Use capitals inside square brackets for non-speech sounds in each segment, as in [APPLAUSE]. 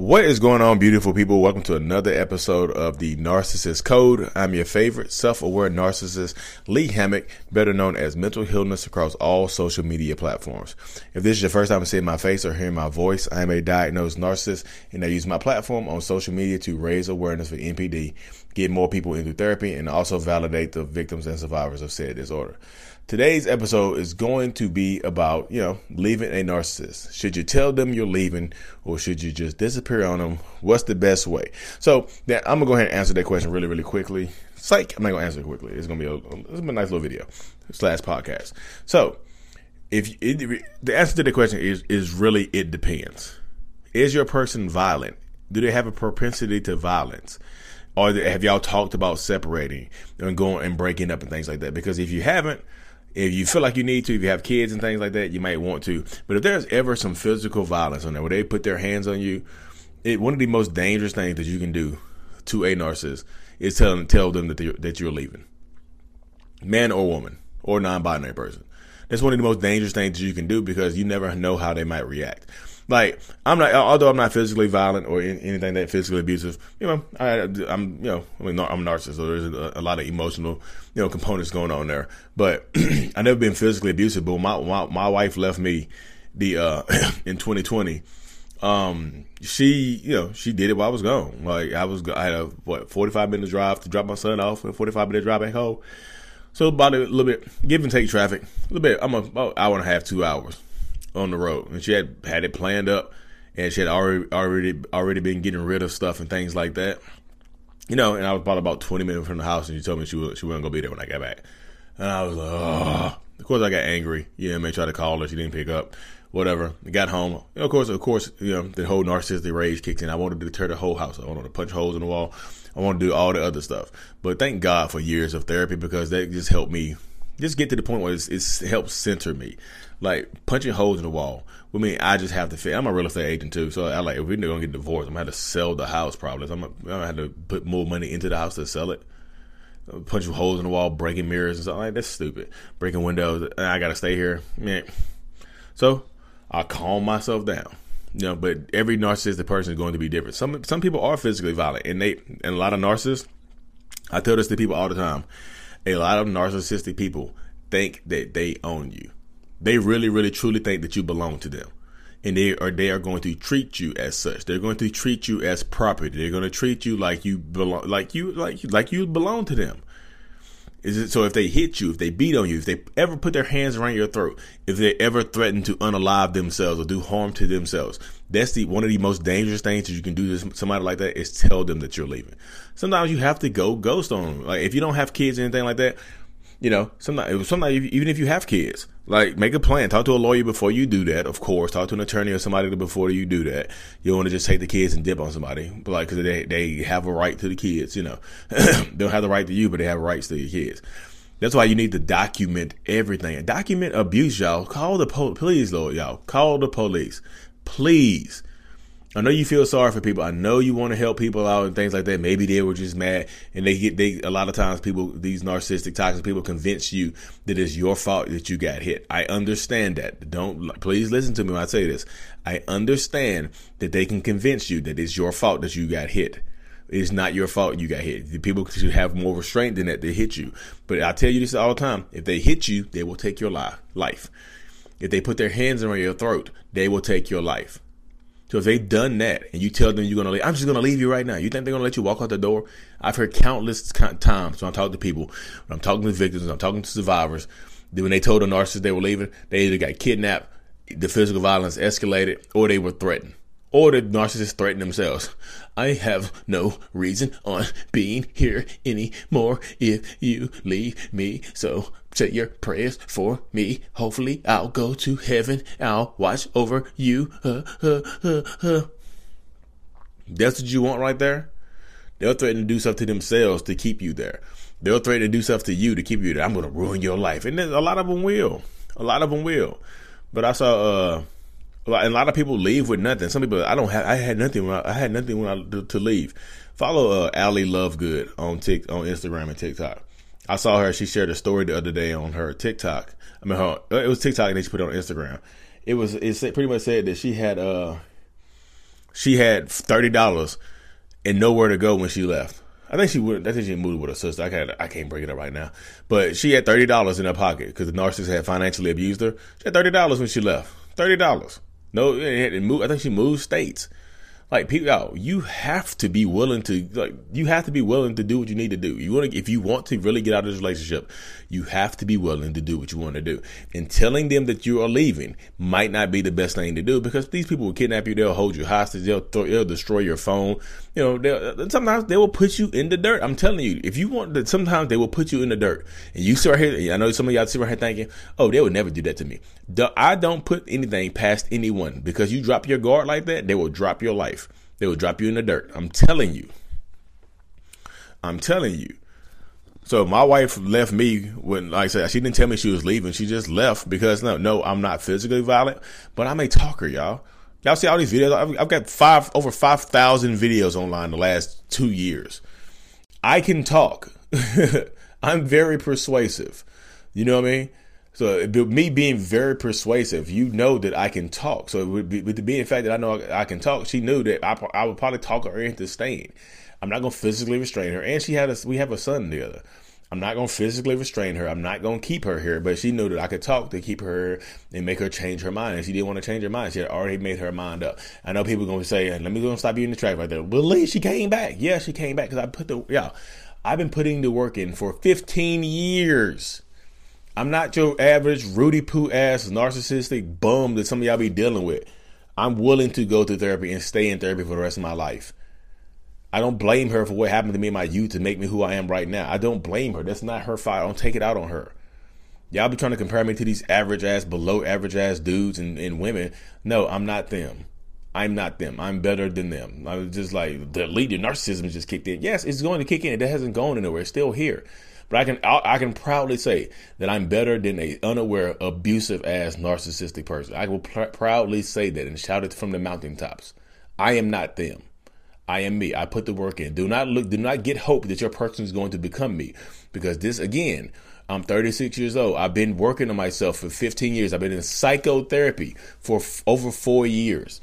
What is going on, beautiful people? Welcome to another episode of the Narcissist Code. I'm your favorite self-aware narcissist, Lee Hammock, better known as Mental Healness across all social media platforms. If this is your first time seeing my face or hearing my voice, I am a diagnosed narcissist and I use my platform on social media to raise awareness for NPD, get more people into therapy, and also validate the victims and survivors of said disorder. Today's episode is going to be about, you know, leaving a narcissist. Should you tell them you're leaving or should you just disappear on them? What's the best way? So that, I'm gonna go ahead and answer that question really, really quickly. Psych, I'm not gonna answer it quickly. It's gonna be a, it's gonna be a nice little video slash podcast. So if it, the answer to the question is is really it depends. Is your person violent? Do they have a propensity to violence? Or have y'all talked about separating and going and breaking up and things like that? Because if you haven't, if you feel like you need to, if you have kids and things like that, you might want to. But if there's ever some physical violence on there where they put their hands on you, it, one of the most dangerous things that you can do to a narcissist is tell, them, tell them that, that you're leaving. Man or woman or non binary person. That's one of the most dangerous things you can do because you never know how they might react. Like I'm not, although I'm not physically violent or anything that physically abusive. You know, I, am you know, I mean, I'm a narcissist, so there's a, a, lot of emotional, you know, components going on there. But [CLEARS THROAT] I never been physically abusive. But my my, my wife left me the uh [COUGHS] in 2020. Um, she, you know, she did it while I was gone. Like I was, I had a what 45 minute drive to drop my son off, and 45 minute drive back home. So about a little bit, give and take traffic, a little bit. I'm a, about hour and a half, two hours on the road, and she had had it planned up, and she had already already already been getting rid of stuff and things like that. You know, and I was about about twenty minutes from the house, and she told me she was, she wasn't gonna be there when I got back, and I was like. Of course, I got angry. Yeah, I tried to call her, she didn't pick up. Whatever. Got home. Of course, of course, you know the whole narcissistic rage kicked in. I wanted to tear the whole house. I wanted to punch holes in the wall. I want to do all the other stuff. But thank God for years of therapy because that just helped me just get to the point where it's helps center me. Like punching holes in the wall. I mean, I just have to fit. I'm a real estate agent too, so I like if we're gonna get divorced, I'm gonna have to sell the house probably. I'm gonna, I'm gonna have to put more money into the house to sell it. Punching holes in the wall, breaking mirrors and stuff like that's stupid. Breaking windows. I gotta stay here, man. So I calm myself down. You know, but every narcissistic person is going to be different. Some some people are physically violent, and they and a lot of narcissists. I tell this to people all the time a lot of narcissistic people think that they own you. They really, really, truly think that you belong to them. And they are they are going to treat you as such. They're going to treat you as property. They're going to treat you like you belong like you like like you belong to them. Is it so if they hit you, if they beat on you, if they ever put their hands around your throat, if they ever threaten to unalive themselves or do harm to themselves, that's the one of the most dangerous things that you can do to somebody like that is tell them that you're leaving. Sometimes you have to go ghost on them. Like if you don't have kids or anything like that, you know, sometimes, sometimes even if you have kids, like make a plan. Talk to a lawyer before you do that. Of course, talk to an attorney or somebody before you do that. You don't want to just take the kids and dip on somebody, but like because they they have a right to the kids. You know, [COUGHS] they don't have the right to you, but they have rights to your kids. That's why you need to document everything. Document abuse, y'all. Call the police, Lord, y'all. Call the police, please. I know you feel sorry for people. I know you want to help people out and things like that. Maybe they were just mad and they get they a lot of times people these narcissistic toxic people convince you that it's your fault that you got hit. I understand that. Don't please listen to me when I say this. I understand that they can convince you that it's your fault that you got hit. It's not your fault you got hit. The people should have more restraint than that to hit you. But I tell you this all the time. If they hit you, they will take your life. If they put their hands around your throat, they will take your life. So if they've done that and you tell them you're gonna leave, I'm just gonna leave you right now. You think they're gonna let you walk out the door? I've heard countless times when I'm talking to people, when I'm talking to victims, when I'm talking to survivors, when they told the narcissist they were leaving, they either got kidnapped, the physical violence escalated, or they were threatened or the narcissist threaten themselves. I have no reason on being here anymore if you leave me. So say your prayers for me. Hopefully I'll go to heaven. I'll watch over you. Uh, uh, uh, uh. That's what you want right there? They'll threaten to do stuff to themselves to keep you there. They'll threaten to do stuff to you to keep you there. I'm going to ruin your life. And a lot of them will. A lot of them will. But I saw, uh, and a lot of people leave with nothing. Some people, I don't have, I had nothing. When I, I had nothing when I to leave. Follow uh, Ali Lovegood on Tik on Instagram and TikTok. I saw her. She shared a story the other day on her TikTok. I mean, her it was TikTok and then she put it on Instagram. It was it pretty much said that she had uh she had thirty dollars and nowhere to go when she left. I think she would. I think she moved with her sister. I can't. I can't bring it up right now. But she had thirty dollars in her pocket because the narcissist had financially abused her. She had thirty dollars when she left. Thirty dollars. No. I think she moved states. Like people, you have to be willing to like you have to be willing to do what you need to do. You want to if you want to really get out of this relationship, you have to be willing to do what you want to do. And telling them that you are leaving might not be the best thing to do because these people will kidnap you, they'll hold you hostage, they'll throw, they'll destroy your phone. You know, uh, sometimes they will put you in the dirt. I'm telling you, if you want that, sometimes they will put you in the dirt. And you sit right here. I know some of y'all sit right here thinking, "Oh, they would never do that to me." I don't put anything past anyone because you drop your guard like that, they will drop your life. They will drop you in the dirt. I'm telling you. I'm telling you. So my wife left me when, like I said, she didn't tell me she was leaving. She just left because no, no, I'm not physically violent, but I'm a talker, y'all. Y'all see all these videos? I've, I've got five over five thousand videos online the last two years. I can talk. [LAUGHS] I'm very persuasive. You know what I mean? So me being very persuasive, you know that I can talk. So with, the being fact that I know I can talk, she knew that I, I would probably talk her into staying. I'm not gonna physically restrain her, and she had a we have a son together. I'm not gonna physically restrain her. I'm not gonna keep her here, but she knew that I could talk to keep her and make her change her mind. And she didn't want to change her mind. She had already made her mind up. I know people are gonna say, "Let me go and stop you in the track right there." Believe she came back. Yeah, she came back because I put the yeah. I've been putting the work in for 15 years. I'm not your average Rudy Poo ass narcissistic bum that some of y'all be dealing with. I'm willing to go to therapy and stay in therapy for the rest of my life. I don't blame her for what happened to me in my youth to make me who I am right now. I don't blame her. That's not her fault. I don't take it out on her. Y'all be trying to compare me to these average ass, below average ass dudes and, and women. No, I'm not them. I'm not them. I'm better than them. I was just like the lead, your narcissism just kicked in. Yes, it's going to kick in. It hasn't gone anywhere. It's still here. But I can I can proudly say that I'm better than a unaware, abusive ass narcissistic person. I will pr- proudly say that and shout it from the mountaintops. I am not them. I am me. I put the work in. Do not look. Do not get hope that your person is going to become me, because this again. I'm 36 years old. I've been working on myself for 15 years. I've been in psychotherapy for f- over four years.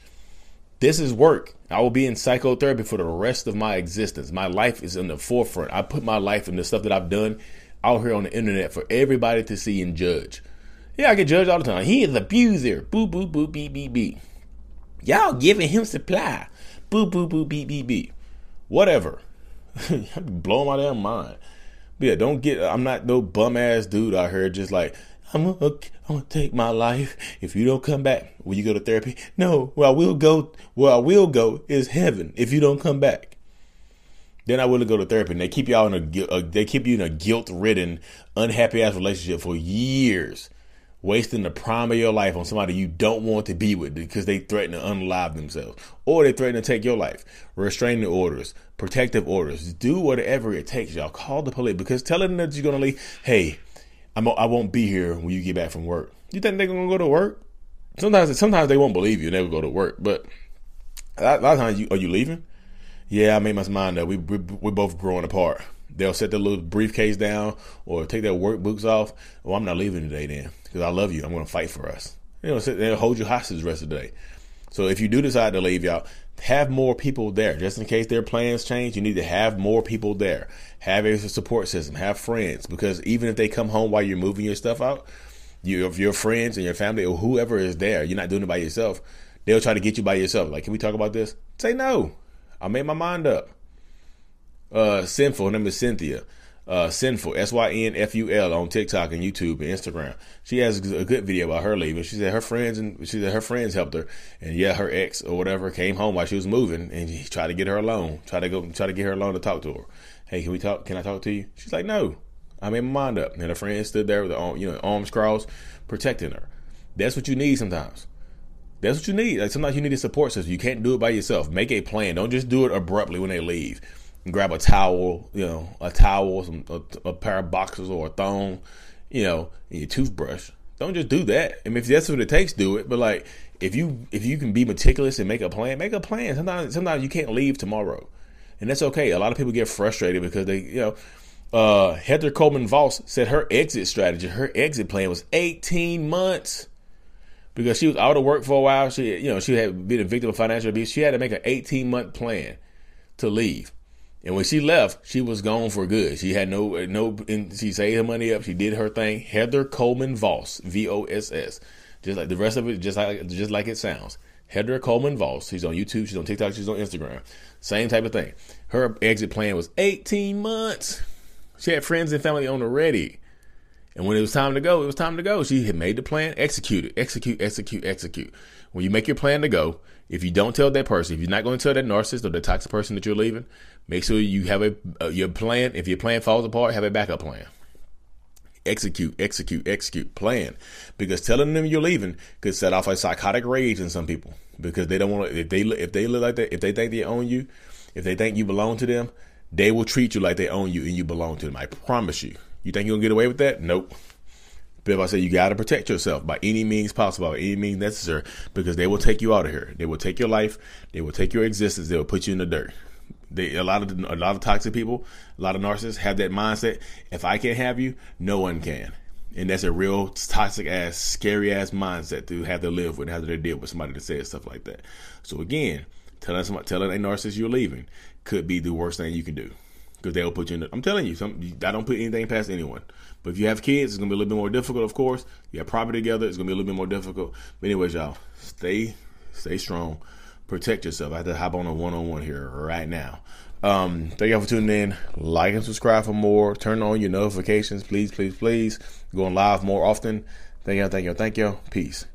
This is work. I will be in psychotherapy for the rest of my existence. My life is in the forefront. I put my life in the stuff that I've done out here on the internet for everybody to see and judge. Yeah, I get judged all the time. He is abuser. Boo, boo, boo, beep, beep, beep. Y'all giving him supply. Boo, boo, boo, beep, beep, beep. Whatever. [LAUGHS] I'm blowing my damn mind. But yeah, don't get. I'm not no bum ass dude out here just like I'm gonna, I'm gonna take my life if you don't come back. Will you go to therapy? No. Where I will go, where I will go is heaven if you don't come back. Then I will go to therapy. And they keep y'all in a, uh, they keep you in a guilt ridden, unhappy ass relationship for years wasting the prime of your life on somebody you don't want to be with because they threaten to unalive themselves or they threaten to take your life. Restraining orders, protective orders, do whatever it takes, y'all. Call the police because telling them that you're gonna leave. Hey, I'm I won't be here when you get back from work. You think they're gonna go to work? Sometimes sometimes they won't believe you and they'll go to work. But a lot of times, you are you leaving? Yeah, I made my mind up. We we we're both growing apart. They'll set their little briefcase down or take their workbooks off. Well, I'm not leaving today then because I love you. I'm going to fight for us. You know, they'll hold you hostage the rest of the day. So if you do decide to leave, y'all, have more people there. Just in case their plans change, you need to have more people there. Have a support system. Have friends because even if they come home while you're moving your stuff out, you, if your friends and your family or whoever is there, you're not doing it by yourself. They'll try to get you by yourself. Like, can we talk about this? Say no. I made my mind up uh, Synful. Her name is Cynthia. Uh, Synful, S Y N F U L on TikTok and YouTube and Instagram. She has a good video about her leaving. She said her friends and she said her friends helped her, and yeah, her ex or whatever came home while she was moving, and he tried to get her alone, try to go, try to get her alone to talk to her. Hey, can we talk? Can I talk to you? She's like, no. I made my mind up, and her friend stood there with the you know arms crossed, protecting her. That's what you need sometimes. That's what you need. Like sometimes you need a support system. You can't do it by yourself. Make a plan. Don't just do it abruptly when they leave grab a towel, you know, a towel, some a, a pair of boxers or a thong, you know, and your toothbrush. Don't just do that. I mean, if that's what it takes, do it. But like, if you if you can be meticulous and make a plan, make a plan. Sometimes sometimes you can't leave tomorrow, and that's okay. A lot of people get frustrated because they, you know, uh, Heather Coleman Voss said her exit strategy, her exit plan was 18 months. because she was out of work for a while. She, you know, she had been a victim of financial abuse. She had to make an 18 month plan to leave. And when she left, she was gone for good. She had no, no, she saved her money up. She did her thing. Heather Coleman Voss, V O S S, just like the rest of it, just like, just like it sounds. Heather Coleman Voss. She's on YouTube. She's on TikTok. She's on Instagram. Same type of thing. Her exit plan was 18 months. She had friends and family on already. And when it was time to go, it was time to go. She had made the plan, execute it, execute, execute, execute. When you make your plan to go, if you don't tell that person, if you're not going to tell that narcissist or the toxic person that you're leaving, make sure you have a uh, your plan. If your plan falls apart, have a backup plan. Execute, execute, execute, plan. Because telling them you're leaving could set off a psychotic rage in some people because they don't want to. If they if they look like that, if they think they own you, if they think you belong to them, they will treat you like they own you and you belong to them. I promise you. You think you're gonna get away with that? Nope. If I say you got to protect yourself by any means possible, by any means necessary, because they will take you out of here. They will take your life. They will take your existence. They will put you in the dirt. They, a lot of a lot of toxic people, a lot of narcissists have that mindset. If I can't have you, no one can, and that's a real toxic ass, scary ass mindset to have to live with, have to deal with somebody that says stuff like that. So again, telling somebody, telling a narcissist you're leaving could be the worst thing you can do because they'll put you in. The, I'm telling you, some I don't put anything past anyone. But if you have kids, it's gonna be a little bit more difficult. Of course, you have property together, it's gonna be a little bit more difficult. But anyways, y'all, stay stay strong, protect yourself. I have to hop on a one on one here right now. Um, thank y'all for tuning in. Like and subscribe for more. Turn on your notifications, please, please, please. Going live more often. Thank y'all, thank y'all, thank y'all. Peace.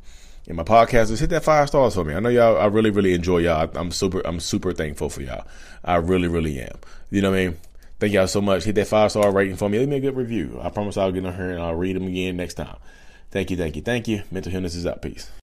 And my podcast, podcasters, hit that five stars for me. I know y'all. I really, really enjoy y'all. I'm super. I'm super thankful for y'all. I really, really am. You know what I mean? Thank y'all so much. Hit that five star rating for me. Leave me a good review. I promise I'll get on here and I'll read them again next time. Thank you, thank you, thank you. Mental Healness is out. Peace.